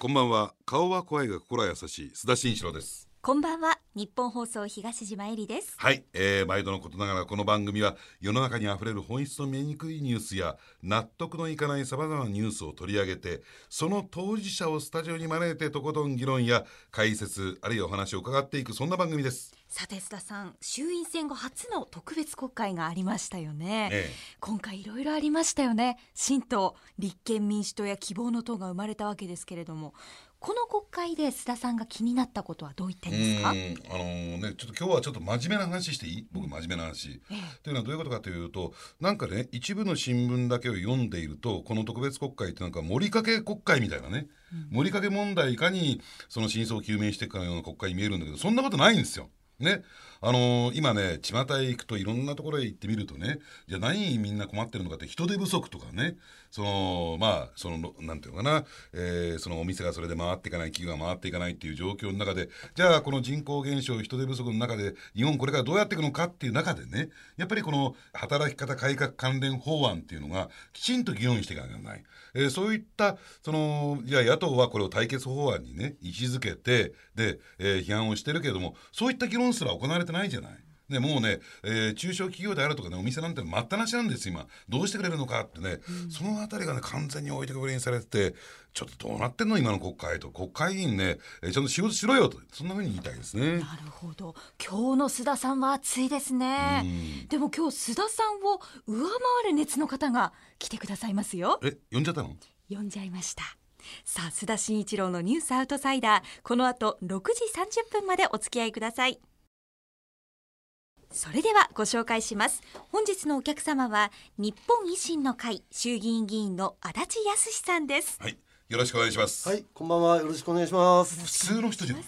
こんばんは。顔は怖いが心は優しい。須田慎一郎です。こんばんは。日本放送東島えりです。はい、えー、毎度のことながらこの番組は世の中にあふれる本質の見えにくいニュースや納得のいかないさまざまなニュースを取り上げてその当事者をスタジオに招いてとことん議論や解説あるいはお話を伺っていくそんな番組です。さて須田さん衆院選後初の特別国会がありましたよね、ええ。今回いろいろありましたよね。新党立憲民主党や希望の党が生まれたわけですけれどもこの国会で須田さんが気になったことはどういったう点ですか？ーんあのねちょっと今日はちょっと真面目な話していい？僕真面目な話、ええ。というのはどういうことかというとなんかね一部の新聞だけを読んでいるとこの特別国会ってなんか盛りかけ国会みたいなね、盛りかけ問題いかにその真相を究明していくかのような国会に見えるんだけどそんなことないんですよ。ね、あのー今ね巷へ行くといろんなところへ行ってみるとねじゃあ何みんな困ってるのかって人手不足とかねそのまあそのなんていうのかな、えーそのお店がそれで回っていかない企業が回っていかないっていう状況の中でじゃあこの人口減少人手不足の中で日本これからどうやっていくのかっていう中でねやっぱりこの働き方改革関連法案っていうのがきちんと議論していかなきゃならない、えーそういったそのじゃあ野党はこれを対決法案にね位置づけてで、えー批判をしてるけれどもそういった議論すら行われてないじゃない？ね、もうね、えー中小企業であるとかねお店なんて待ったなしなんです今。どうしてくれるのか？ってね、そのあたりがね完全に置いてくれにされててちょっとどうなってんの？今の国会と。国会議員ね、えーちゃんと仕事しろよと。そんなふうに言いたいですね。なるほど。今日の須田さんは暑いですね。でも今日須田さんを上回る熱の方が来てくださいますよ。え呼んじゃったの？呼んじゃいました。さあ須田慎一郎のニュースアウトサイダー。この後6時30分までお付き合いくださいそれではご紹介します本日のお客様は日本維新の会衆議院議員の足立康さんですはいよろしくお願いします。はい、こんばんは。よろしくお願いします。普通の人じゃない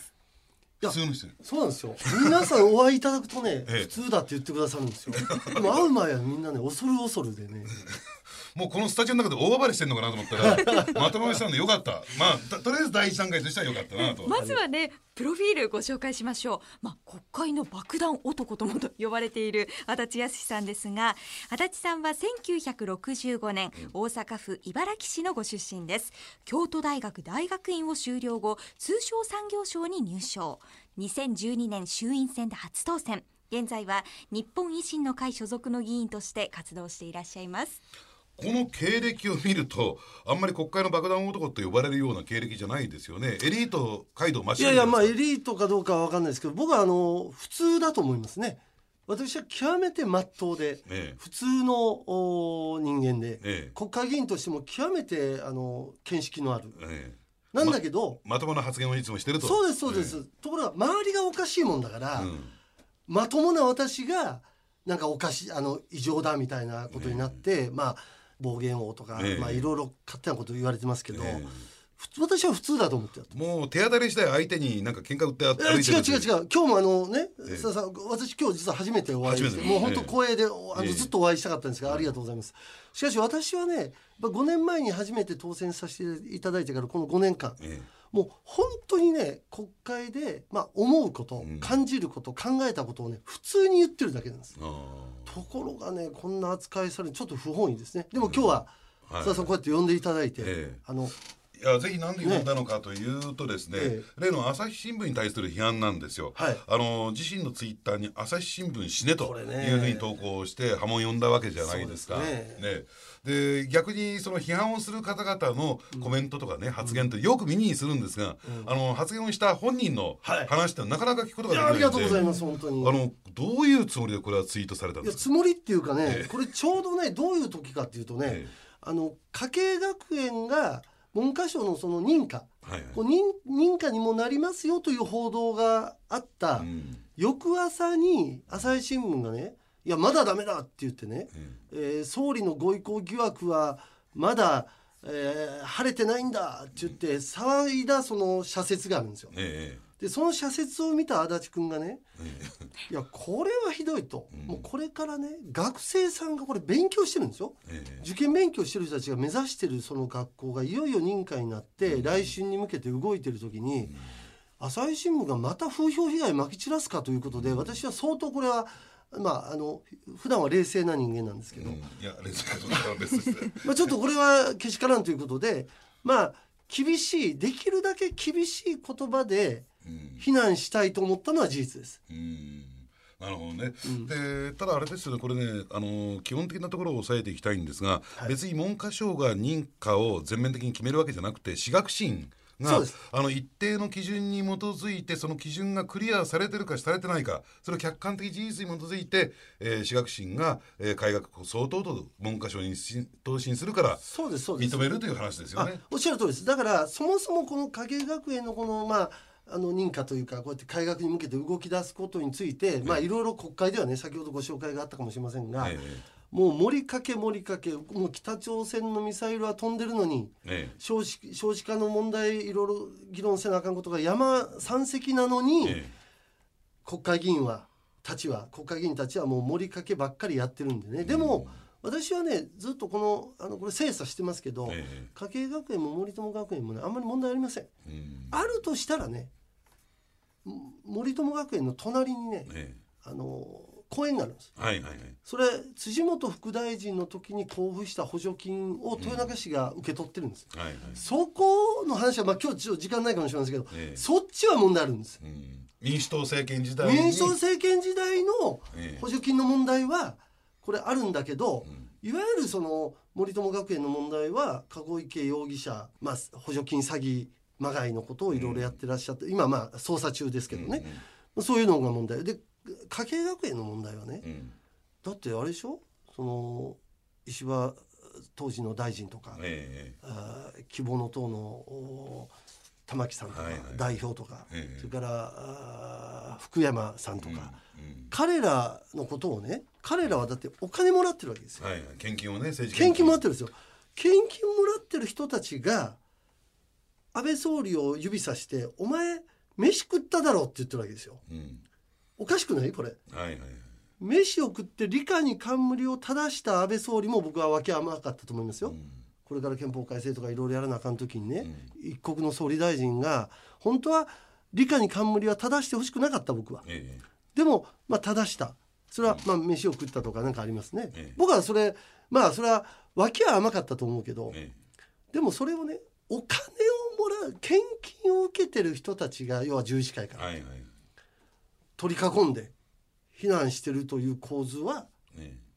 や普通の人そうなんですよ。皆さんお会いいただくとね、ええ普通だって言ってくださるんですよ。でも会う前はみんなね、恐る恐るでね。もうこのスタジオの中で大暴れしてんのかなと思ったらまとめしたんでよかった。まあととりあえず第一段階としてはよかったなと。まずはねプロフィールご紹介しましょう、まあ、国会の爆弾男ともと呼ばれている足立康さんですが足立さんは1965年大阪府茨木市のご出身です。京都大学大学院を修了後通商産業省に入省。2012年衆院選で初当選。現在は日本維新の会所属の議員として活動していらっしゃいますこの経歴を見るとあんまり国会の爆弾男と呼ばれるような経歴じゃないですよねエリート街道マシンいやいや、まあエーリートかどうかは分かんないですけど、僕はあの普通だと思いますね。私は極めて真っ当で、ええ普通のお人間で、ええ国会議員としても極めてあの見識のある。ええなんだけど、まともな発言をいつもしてるとそうですそうです。ところが周りがおかしいもんだから。ええうんまともな私がなんかおかしいあの異常だみたいなことになって、まあ暴言王とか、ええ。まあいろいろ勝手なこと言われてますけど、え私は普通だと思ってもう手当たり次第相手になんか喧嘩売って歩えいてる違う違う違う。今日もあのね、さん私今日実は初めてお会いしてもう本当光栄で、おあのええ。ずっとお会いしたかったんですが、ありがとうございます。しかし私はねやっぱ5年前に初めて当選させていただいてからこの5年間えもう本当にね国会で、まあ、思うこと、うん。感じること考えたことをね普通に言ってるだけなんです。ところがねこんな扱いされるちょっと不本意ですね。でも今日はあはい。さんこうやって呼んでいただいて、ええ。あのいやぜひ何で呼んだのかというとですねえ例の朝日新聞に対する批判なんですよ、はい。あの自身のツイッターに朝日新聞死ねというふうに投稿して波紋呼んだわけじゃないですか。そうですね。で逆にその批判をする方々のコメントとかね、発言ってよく耳にするんですが、あの発言をした本人のはい。話ってなかなか聞くことができないので、りがとうございます本当に。あのどういうつもりでこれはツイートされたんですか？つもりっていうかね、ええ。これちょうどねどういう時かっていうとね、ええ。あの家計学園が文科省のその認可。はいはい。こう認認可にもなりますよという報道があった、うん翌朝に朝日新聞がね「いやまだダメだ」って言ってね、ええ。えー総理のご意向疑惑はまだ、えー晴れてないんだって言って騒いだその社説があるんですよ。えでその社説を見た足立君がねええ。いやこれはひどいと、うん。もうこれからね学生さんがこれ勉強してるんですよ。ええ。受験勉強してる人たちが目指してるその学校がいよいよ認可になって、来春に向けて動いてる時に、朝日新聞がまた風評被害まき散らすかということで私は相当これはまああの普段は冷静な人間なんですけど、うん。いや冷静別です。ね まあ、ちょっとこれはけしからんということでまあ厳しいできるだけ厳しい言葉でうん。非難したいと思ったのは事実です。うん。なるほどね、うん。でただあれですよね。これねあの基本的なところを押さえていきたいんですが、はい。別に文科省が認可を全面的に決めるわけじゃなくて私学審がそうです。あの一定の基準に基づいてその基準がクリアされてるかされてないかそれを客観的事実に基づいて、えー、私学審が、えー、改学相当と文科省にし答申するからそうですそうです。認めるという話ですよあね。おっしゃる通りです。だからそもそもこの加計学園のこのまああの認可というかこうやって改革に向けて動き出すことについて、まあいろいろ国会ではね先ほどご紹介があったかもしれませんが、えもう盛りかけ盛りかけもう北朝鮮のミサイルは飛んでるのにええ。少子少子化の問題いろいろ議論せなあかんことが山山積なのに、ええ。国会議員はたちは国会議員たちはもう盛りかけばっかりやってるんでね。でも、私はねずっとこのあのこれ精査してますけど、ええ。家計学園も森友学園もねあんまり問題ありません。うん。あるとしたらねん森友学園の隣にねえあの公園があるんです。えはいはいはい。それ辻元副大臣の時に交付した補助金を豊中市が受け取ってるんです、はいはい、そこの話は、まあ、今日ちょっと時間ないかもしれませんけど、ええ。そっちは問題あるんです。うん。民主党政権時代に。民主党政権時代のええ。補助金の問題はこれあるんだけど、うん。いわゆるその森友学園の問題は籠池容疑者、まあ、補助金詐欺まがいのことをいろいろやってらっしゃって、今まあ捜査中ですけどね、そういうのが問題。で家計学園の問題はねだってあれでしょ？その石破当時の大臣とか、えあー希望の党のお玉木さんとか、代表とか、ええ。それから福山さんとえか、彼らのことをね彼らはだってお金もらってるわけですよ、はいはい。献金をね政治献金。もらってるんですよ。献金もらってる人たちが安倍総理を指さして「お前飯食っただろ」って言ってるわけですよ。うん。おかしくない？これ。はいはい飯を食って理科に冠を正した安倍総理も僕は訳甘かったと思いますよ、うんこれから憲法改正とかいろいろやらなあかん時にね、一国の総理大臣が本当は理科に冠は正してほしくなかった僕は。ええでもまあ正した。それはまあ飯を食ったとかなんかありますね、ええ。僕はそれまあそれは脇は甘かったと思うけど、えでもそれをねお金をもらう献金を受けてる人たちが要は獣医師会からえはいはい。取り囲んで非難してるという構図はえ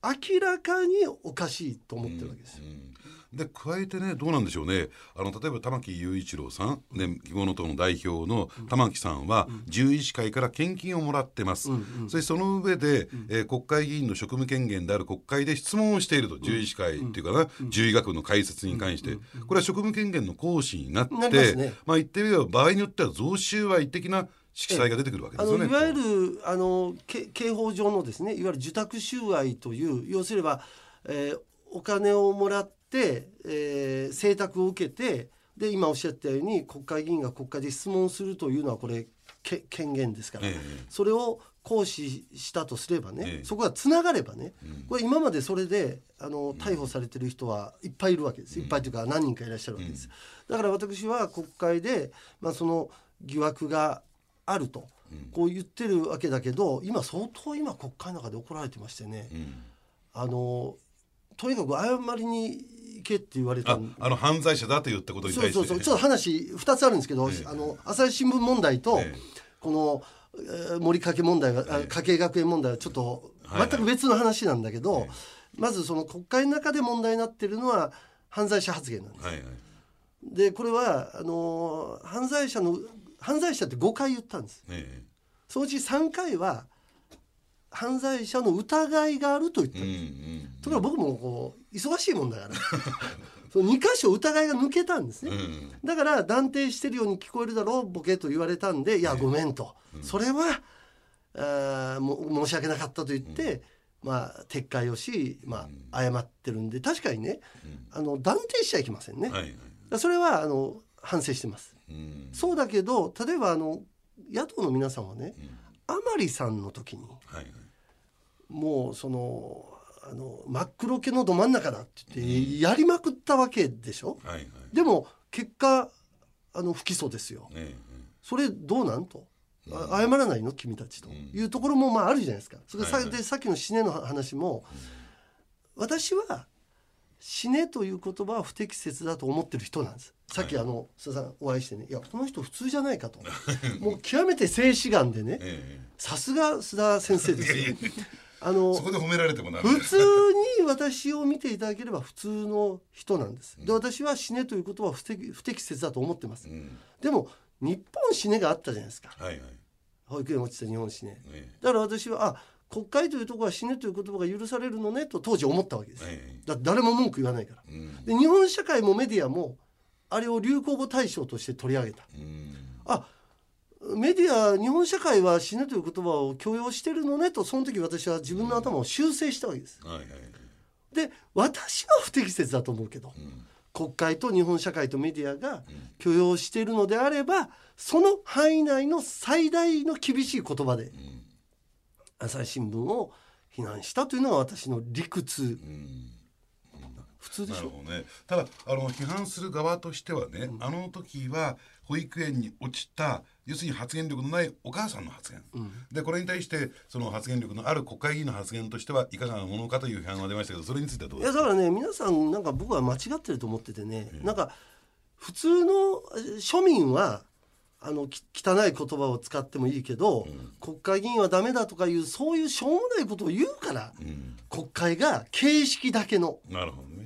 明らかにおかしいと思ってるわけですよ。えうん。で加えてねどうなんでしょうね。あの例えば玉木雄一郎さんね希望の党の代表の玉木さんは獣医師会から献金をもらってます、うんうん。そしてその上で、えー国会議員の職務権限である国会で質問をしていると、獣医師会っていうかな、獣医学の解説に関して、これは職務権限の行使になって、ますね。まあ言ってみれば場合によっては贈収賄的な色彩が出てくるわけですよね。あのいわゆるあのけ刑法上のですねいわゆる受託収賄という要すれば、えーお金をもらって、えー請託を受けてで今おっしゃったように国会議員が国会で質問するというのはこれけ権限ですから、ええ。それを行使したとすればね、ええ。そこがつながればね、うん。これ今までそれであの逮捕されてる人はいっぱいいるわけです、いっぱいというか何人かいらっしゃるわけです、だから私は国会で、まあ、その疑惑があると、こう言ってるわけだけど今相当今国会の中で怒られてましてね、うん。あのとにかく謝りに行けって言われたあの犯罪者だと言ったことに対して。そうそうそう。ちょっと話2つあるんですけど、ええ。あの朝日新聞問題と、ええ。この、えー森かけ問題が、あえ。え家計学園問題はちょっとはい。はい全く別の話なんだけど、ええ。まずその国会の中で問題になってるのは犯罪者発言なんです。はいはい。でこれはあのー犯罪者の犯罪者って5回言ったんです。えそのうち3回は犯罪者の疑いがあると言ったえうんんです。うん。ところが僕もこう忙しいもんだから。その2箇所疑いが抜けたんですね。うんだから断定してるように聞こえるだろうボケと言われたんで「いやええ。ごめん」と、それはあーも申し訳なかったと言って、まあ撤回をし、まあ、謝ってるんで確かにねあの断定しちゃいけませんね。はいはい。それはあの反省してます。うん。そうだけど例えばあの野党の皆さんはねうん。甘利さんの時にはいはい。もうそのあの真っ黒けのど真ん中だって言ってやりまくったわけでしょ？はいはい。でも結果あの不起訴ですよ。えそれどうなんと、うん。あ謝らないの？君たちと。うん。いうところもまああるじゃないですか。それさ,、はいはい。でさっきの死ねの話も、私は死ねという言葉は不適切だと思ってる人なんです。さっきあの須田さんお会いしてねいやこの人普通じゃないかと。もう極めて静止眼でねえさすが須田先生ですよ。あのそこで褒められてもなる普通に私を見ていただければ普通の人なんです。で私は死ねということは不適不適切だと思ってます。うん。でも日本死ねがあったじゃないですか。はいはい。保育園落ちた日本死ね。え。だから私はあ国会というところは死ねという言葉が許されるのねと当時思ったわけです。ええ。だ誰も文句言わないから。えうん。で日本社会もメディアもあれを流行語大賞として取り上げた。うん。あメディア日本社会は死ねという言葉を許容してるのねとその時私は自分の頭を修正したわけです。はいはいで私は不適切だと思うけどうん。国会と日本社会とメディアが許容しているのであればその範囲内の最大の厳しい言葉でうん朝日新聞を非難したというのが私の理屈。うん。普通でしょ？ね。ただあの批判する側としてはね、あの時は保育園に落ちた要するに発言力のないお母さんの発言、でこれに対してその発言力のある国会議員の発言としてはいかがなものかという批判が出ましたけどそれについてはどうですか？いやだからね皆さんなんか僕は間違ってると思っててね、なんか普通のえ庶民はあのき汚い言葉を使ってもいいけど、国会議員はダメだとかいうそういうしょうもないことを言うから、うん、国会が形式だけの。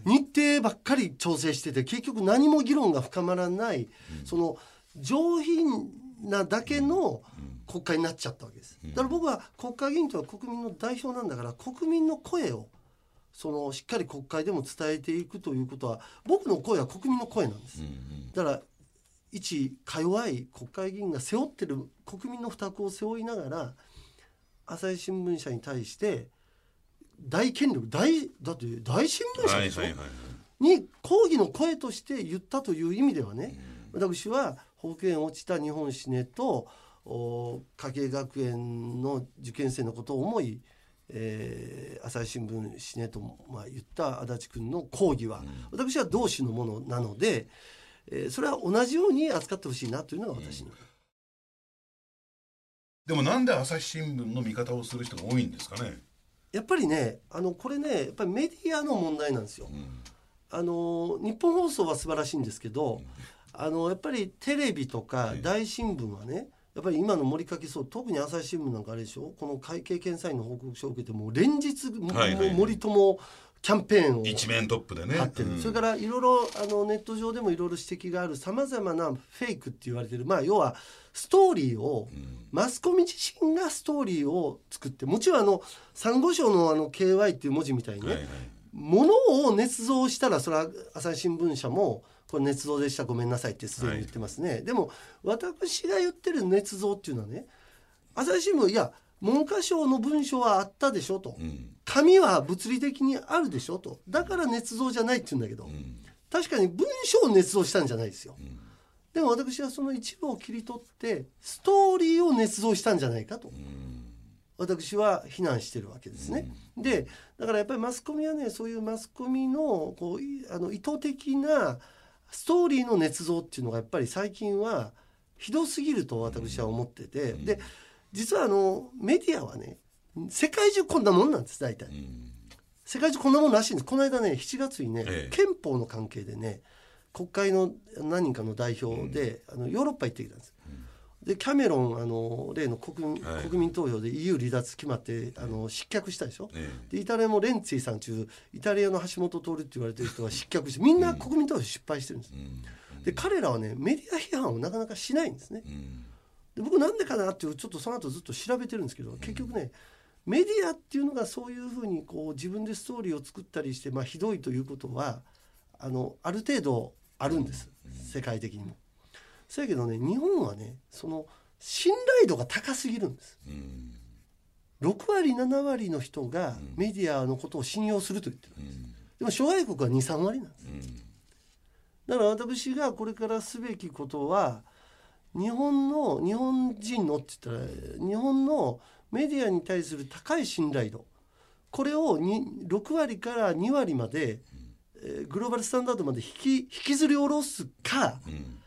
日程ばっかり調整してて結局何も議論が深まらない、その上品なだけの国会になっちゃったわけです。だから僕は国会議員とは国民の代表なんだから国民の声をそのしっかり国会でも伝えていくということは僕の声は国民の声なんです。うん。うん。だから一か弱い国会議員が背負ってる国民の負託を背負いながら朝日新聞社に対して大権力大だって大新聞社でしょ、はいはいはいはい。に抗議の声として言ったという意味ではね、私は保育園落ちた日本死ねとお家計学園の受験生のことを思い、えー朝日新聞死ねと、まあ、言った足立君の抗議は、私は同種のものなので、えーそれは同じように扱ってほしいなというのが私の、でもなんで朝日新聞の見方をする人が多いんですかね？やっぱりねあのこれねやっぱりメディアの問題なんですよ。うん。あの日本放送は素晴らしいんですけど、あのやっぱりテレビとか大新聞はねやっぱり今の盛りかけそう特に朝日新聞なんかあれでしょ？この会計検査院の報告書を受けてもう連日、もはいはいもう森友キャンペーンを一面トップでね。うん。それからいろいろあのネット上でもいろいろ指摘があるさまざまなフェイクって言われてる。まあ要はストーリーを、マスコミ自身がストーリーを作ってもちろんあのサンゴ礁のあの KY っていう文字みたいにね、はいはい。ものを捏造したらそれは朝日新聞社もこれ捏造でしたごめんなさいってすでに言ってますね、でも私が言ってる捏造っていうのはね朝日新聞いや文科省の文書はあったでしょと、うん紙は物理的にあるでしょと。だから捏造じゃないって言うんだけど、うん。確かに文書を捏造したんじゃないですよ、ん。でも私はその一部を切り取ってストーリーを捏造したんじゃないかと、私は非難してるわけですね。でだからやっぱりマスコミはねそういうマスコミのこういあの意図的なストーリーの捏造っていうのがやっぱり最近はひどすぎると私は思ってて、で実はあのメディアはね世界中こんなもんなんです大体。うん。世界中こんなもんらしいんです。この間ね7月にね、ええ。憲法の関係でね国会の何人かの代表で、あのヨーロッパ行ってきたんです。でキャメロンあの例の国民,、はい。国民投票で EU 離脱決まってあの失脚したでしょ、えでイタリアもレンツィさん中イタリアの橋本徹って言われてる人が失脚してみんな国民投票失敗してるんです、うん。で彼らはねメディア批判をなかなかしないんですね。うん。で僕なんでかなっていうちょっとその後ずっと調べてるんですけど結局ねメディアっていうのがそういうふうにこう自分でストーリーを作ったりして、まあ、ひどいということはあのある程度あるんです。世界的にも。そやけどね日本はねその信頼度が高すぎるんです。うん。6割7割の人がメディアのことを信用すると言ってるうん。でも諸外国は23割なんです。うん。だから私がこれからすべきことは日本の日本人のって言ったら日本のメディアに対する高い信頼度。これをに6割から2割まで、えーグローバルスタンダードまで引き引きずり下ろすかうん。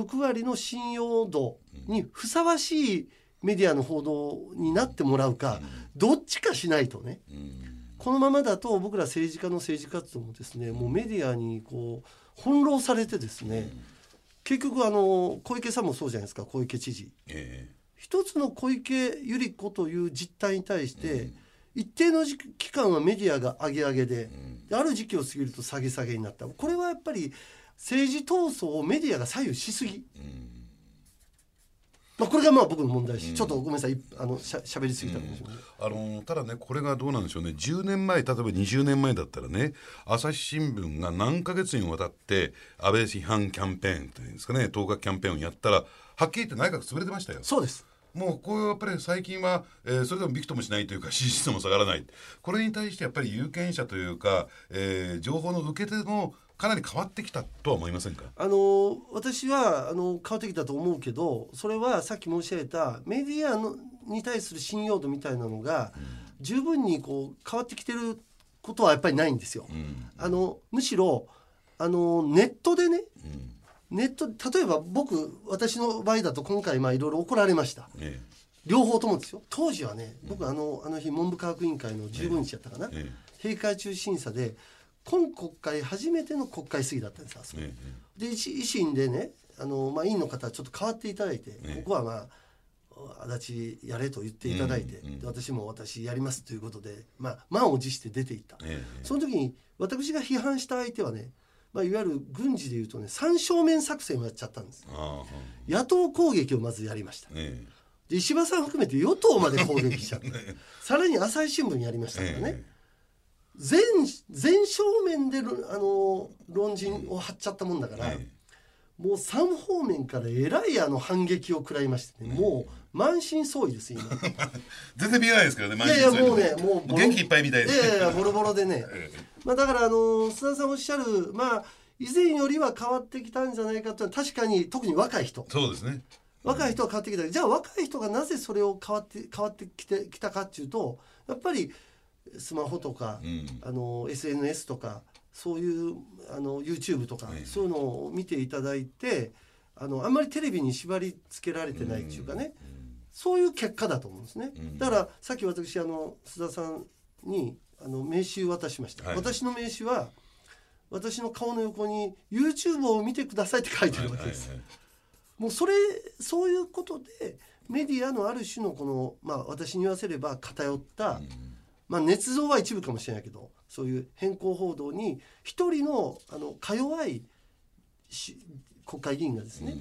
6割の信用度にふさわしいメディアの報道になってもらうかどっちかしないとね。うん。このままだと僕ら政治家の政治活動もですねもうメディアにこう翻弄されてですね、結局あの小池さんもそうじゃないですか小池知事。え一つの小池百合子という実態に対して、一定の時期間はメディアが上げ上げで、である時期を過ぎると下げ下げになった。これはやっぱり政治闘争をメディアが左右しすぎ、まあ、これがまあ僕の問題し、ちょっとごめんなさい。いあのしゃしゃべりすぎたかもしれない、あのただねこれがどうなんでしょうね。10年前例えば20年前だったらね朝日新聞が何ヶ月にわたって安倍批判キャンペーンというんですかね統括キャンペーンをやったらはっきり言って内閣潰れてましたよ。そうですもうこういうやっぱり最近は、えーそれでもびくともしないというか支持率も下がらない。これに対してやっぱり有権者というか、えー情報の受け手もかなり変わってきたとは思いませんか？あの私はあの変わってきたと思うけどそれはさっき申し上げたメディアのに対する信用度みたいなのが、十分にこう変わってきてることはやっぱりないんですよ。うん。あのむしろあのネットでねうんネット例えば僕私の場合だと今回まあいろいろ怒られました。え両方ともですよ。当時はね僕あのあの日文部科学委員会の15日やったかな、ええ。閉会中審査で今国会初めての国会質疑だったんですあそこ。ええで維新でねあの、まあ、委員の方ちょっと変わっていただいて、ええ。ここはまあ足立やれと言っていただいて、私も私やりますということで、まあ、満を持して出ていった、ええ。その時に私が批判した相手はね、まあ、いわゆる軍事でいうとね三正面作戦をやっちゃったんです。野党攻撃をまずやりました。えで石破さん含めて与党まで攻撃しちゃって えさらに朝日新聞やりましたからね、え全全正面でろあの論陣を張っちゃったもんだから、ええもう3方面からえらいあの反撃を食らいましてね、もう満身創痍です今。全然見えないですけどねいやいや毎日もうねもう元気いっぱいみたいいでやいやいやボロボロでね、えまあ、だからあの須田さんおっしゃるまあ以前よりは変わってきたんじゃないかというのは確かに特に若い人。そうですね。若い人は変わってきた。じゃあ若い人がなぜそれを変わって変わってきてきたかっていうとやっぱりスマホとか、うん。あの SNS とかそういうあの YouTube とか、ええ。そういうのを見ていただいてあのあんまりテレビに縛り付けられてないっていうかね、そういう結果だと思うんですね、うん。だからさっき私あの須田さんにあの名刺渡しました、はい。私の名刺は私の顔の横に YouTube を見てくださいって書いてるわけです、はいはいもうそれそういうことでメディアのある種のこのまあ私に言わせれば偏った、まあ捏造は一部かもしれないけどそういう変更報道に一人のあのか弱いし国会議員がですね、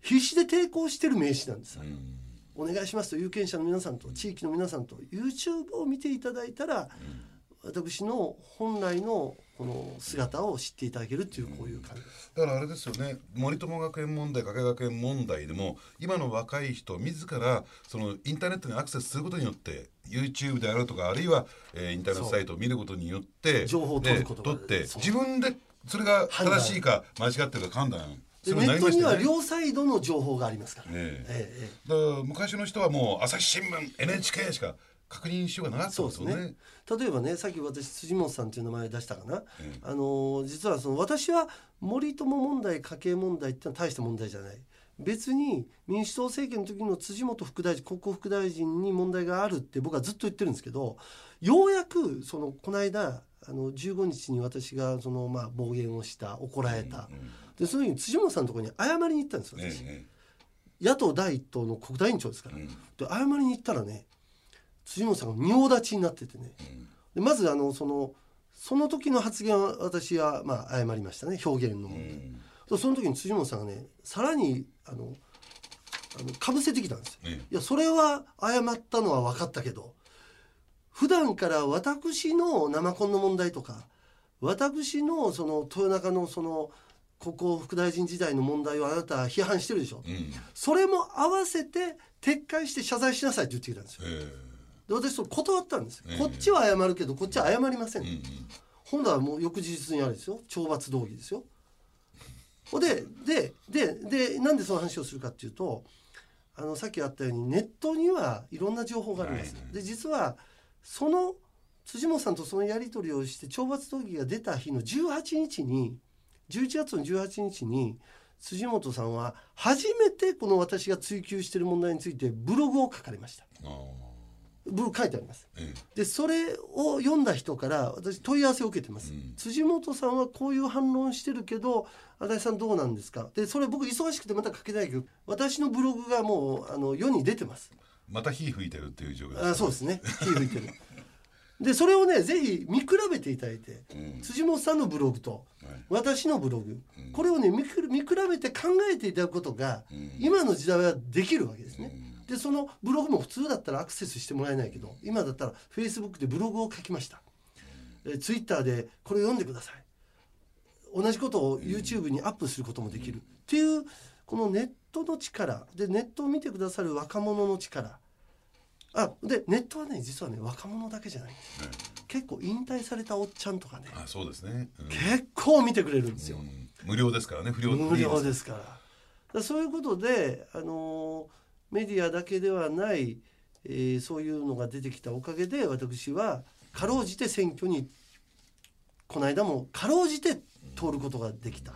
必死で抵抗してる名刺なんです、うん。お願いしますと有権者の皆さんと地域の皆さんと YouTube を見ていただいたら、私の本来のこの姿を知っていただけるっていうこういう感じです。だからあれですよね森友学園問題加計学園問題でも今の若い人自らそのインターネットにアクセスすることによって YouTube であるとかあるいは、えーインターネットサイトを見ることによって情報を取ること取って自分でそれが正しいか間違ってるか判断でネットには。両サイドの情報がありますから。ええええええだから昔の人はもう朝日新聞 NHK しか確認しようかったそうですね。ね。例えばね、さっき私辻本さんという名前出したかな。ええあの実はその私は森友問題家計問題ってのは大した問題じゃない。別に民主党政権の時の辻元副大臣国交副大臣に問題があるって僕はずっと言ってるんですけどようやくそのこの間あの15日に私がそのまあ暴言をした怒られた、でその時に辻元さんのところに謝りに行ったんですよ私、ええ野党第一党の国対委員長ですから、うんで謝りに行ったらね辻元さんが仁王立ちになっててね、でまずあのそのその時の発言は私はまあ謝りましたね。表現の問題、うん。その時に辻元さんがねさらにあのあのかぶせてきたんですよ。えいやそれは謝ったのは分かったけど普段から私の生コンの問題とか私のその豊中のその国交副大臣時代の問題をあなた批判してるでしょ、えうん。それも合わせて撤回して謝罪しなさいって言ってきたんですよ。えで私それ断ったんですよ、ええ。こっちは謝るけどこっちは謝りません、えうん。今度はもう翌日にあれですよ。懲罰動議ですよ。ほんででででなんでその話をするかっていうとあのさっきあったようにネットにはいろんな情報があります。はいで実はその辻本さんとそのやり取りをして懲罰動議が出た日の18日に11月の18日に辻本さんは初めてこの私が追及している問題についてブログを書かれました。あブログ書いてあります。えでそれを読んだ人から私問い合わせを受けてます、うん。辻元さんはこういう反論してるけど足立さんどうなんですか？でそれ僕忙しくてまた書けないけど私のブログがもうあの世に出てます。また火吹いてるっていう状況あそうですね。火吹いてる。でそれをねぜひ見比べていただいて、うん。辻元さんのブログとはい。私のブログ、うん。これをね見く見比べて考えていただくことが、うん。今の時代はできるわけですね、うんでそのブログも普通だったらアクセスしてもらえないけど今だったらフェイスブックでブログを書きました、えツイッターでこれを読んでください。同じことを YouTube にアップすることもできる、っていうこのネットの力でネットを見てくださる若者の力。あでネットはね実はね若者だけじゃない。んですね結構引退されたおっちゃんとかね。あそうですね、うん。結構見てくれるんですよ、うん。無料ですからね不良無料す。ですから。だからそういうことで、あのーメディアだけではない、えーそういうのが出てきたおかげで私はかろうじて選挙にこの間もかろうじて通ることができた。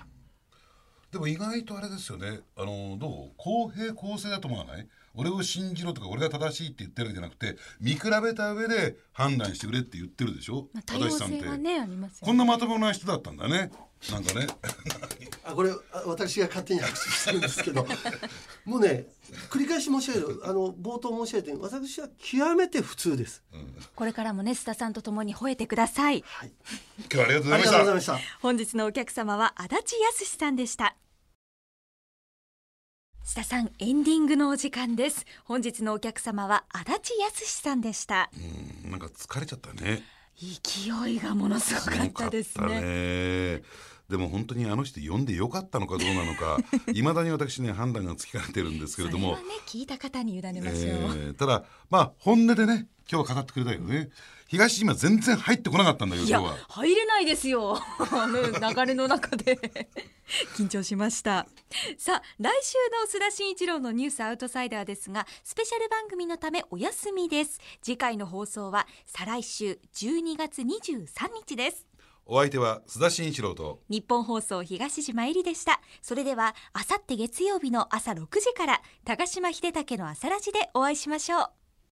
でも意外とあれですよね。あのどう？公平公正だと思わない？俺を信じろとか俺が正しいって言ってるんじゃなくて見比べた上で判断してくれって言ってるでしょ、まあ、多様足立さんって、性はねありますよこんなまともな人だったんだねなんかね。あこれあ私が勝手に拍手してるんですけど。もうね繰り返し申し上げるあの冒頭申し上げて私は極めて普通です。これからもね須田さんと共に吠えてください。はい、今日はありがとうごありざいましたがとうございました。本日のお客様は足立康さんでした。須田さんエンディングのお時間です。本日のお客様は足立康さんでした。うんなんか疲れちゃったね勢いがものすごかったですね。でも本当にあの人呼んでよかったのかどうなのか いまだに私ね判断がつきかねてるんですけれども。ね聞いた方に委ねましょう、えーただまあ本音でね今日は語ってくれたよね。東島全然入ってこなかったんだけど今日は。入れないですよ。流れの中で。緊張しました。さあ来週の須田慎一郎のニュースアウトサイダーですがスペシャル番組のためお休みです。次回の放送は再来週12月23日ですお相手は須田慎一郎と日本放送東島えりでした。それではあさって月曜日の朝6時から高島秀武の朝ラジでお会いしましょう。